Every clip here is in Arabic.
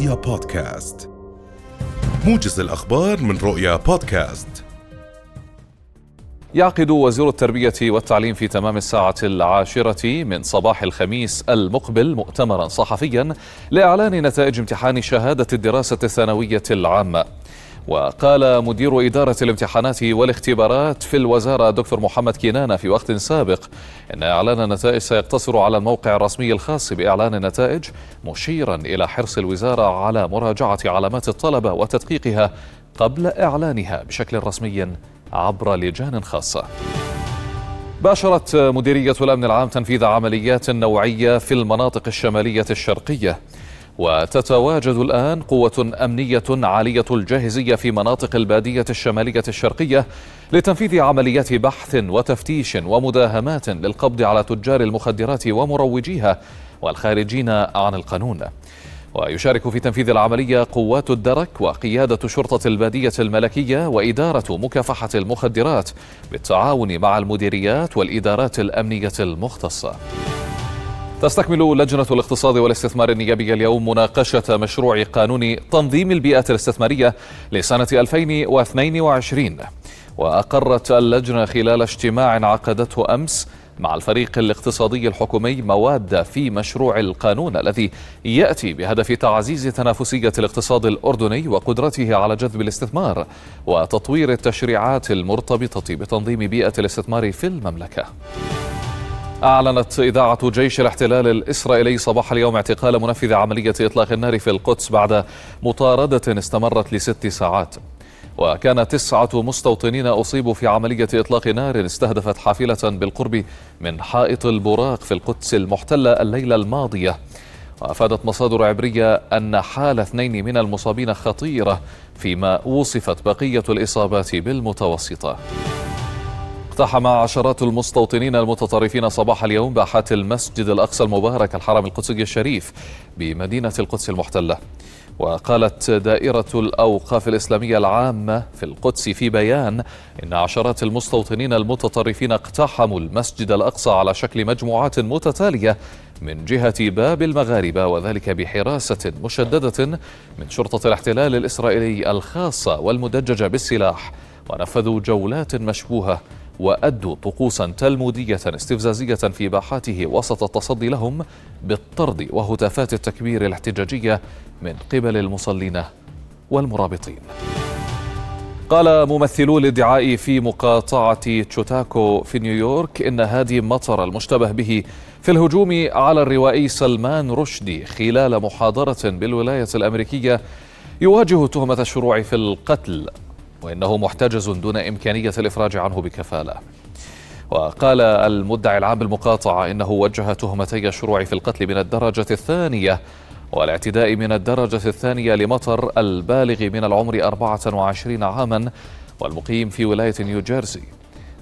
رؤيا بودكاست. موجز الأخبار من رؤيا بودكاست. يعقد وزير التربية والتعليم في تمام الساعة العاشرة من صباح الخميس المقبل مؤتمرا صحفيا لإعلان نتائج امتحان شهادة الدراسة الثانوية العامة. وقال مدير إدارة الامتحانات والاختبارات في الوزارة دكتور محمد كينانا في وقت سابق إن إعلان النتائج سيقتصر على الموقع الرسمي الخاص بإعلان النتائج مشيرا إلى حرص الوزارة على مراجعة علامات الطلبة وتدقيقها قبل إعلانها بشكل رسمي عبر لجان خاصة. باشرت مديرية الأمن العام تنفيذ عمليات نوعية في المناطق الشمالية الشرقية. وتتواجد الآن قوة أمنية عالية الجاهزية في مناطق البادية الشمالية الشرقية لتنفيذ عمليات بحث وتفتيش ومداهمات للقبض على تجار المخدرات ومروجيها والخارجين عن القانون. ويشارك في تنفيذ العملية قوات الدرك وقيادة شرطة البادية الملكية وإدارة مكافحة المخدرات بالتعاون مع المديريات والإدارات الأمنية المختصة. تستكمل لجنة الاقتصاد والاستثمار النيابية اليوم مناقشة مشروع قانون تنظيم البيئة الاستثمارية لسنة 2022 وأقرت اللجنة خلال اجتماع عقدته أمس مع الفريق الاقتصادي الحكومي مواد في مشروع القانون الذي يأتي بهدف تعزيز تنافسية الاقتصاد الأردني وقدرته على جذب الاستثمار وتطوير التشريعات المرتبطة بتنظيم بيئة الاستثمار في المملكة. أعلنت إذاعة جيش الاحتلال الإسرائيلي صباح اليوم اعتقال منفذ عملية إطلاق النار في القدس بعد مطاردة استمرت لست ساعات. وكان تسعة مستوطنين أصيبوا في عملية إطلاق نار استهدفت حافلة بالقرب من حائط البراق في القدس المحتلة الليلة الماضية. وأفادت مصادر عبرية أن حال اثنين من المصابين خطيرة فيما وصفت بقية الإصابات بالمتوسطة. اقتحم عشرات المستوطنين المتطرفين صباح اليوم باحات المسجد الأقصى المبارك الحرم القدسي الشريف بمدينة القدس المحتلة. وقالت دائرة الأوقاف الإسلامية العامة في القدس في بيان إن عشرات المستوطنين المتطرفين اقتحموا المسجد الأقصى على شكل مجموعات متتالية من جهة باب المغاربة وذلك بحراسة مشددة من شرطة الاحتلال الإسرائيلي الخاصة والمدججة بالسلاح. ونفذوا جولات مشبوهة وأدوا طقوسا تلمودية استفزازية في باحاته وسط التصدي لهم بالطرد وهتافات التكبير الاحتجاجية من قبل المصلين والمرابطين. قال ممثلو الادعاء في مقاطعة تشوتاكو في نيويورك إن هادي مطر المشتبه به في الهجوم على الروائي سلمان رشدي خلال محاضرة بالولاية الأمريكية يواجه تهمة الشروع في القتل. وإنه محتجز دون إمكانية الإفراج عنه بكفالة. وقال المدعي العام بالمقاطعة إنه وجه تهمتي الشروع في القتل من الدرجة الثانية والاعتداء من الدرجة الثانية لمطر البالغ من العمر 24 عاما والمقيم في ولاية نيوجيرسي.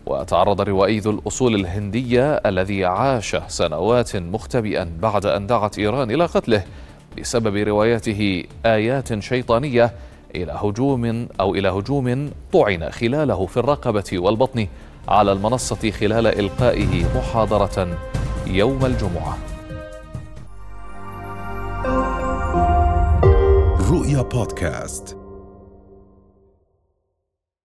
وتعرض الروائي ذو الأصول الهندية الذي عاش سنوات مختبئا بعد أن دعت إيران إلى قتله بسبب روايته آيات شيطانية إلى هجوم أو إلى هجوم طعن خلاله في الرقبة والبطن على المنصة خلال إلقائه محاضرة يوم الجمعة. رؤيا بودكاست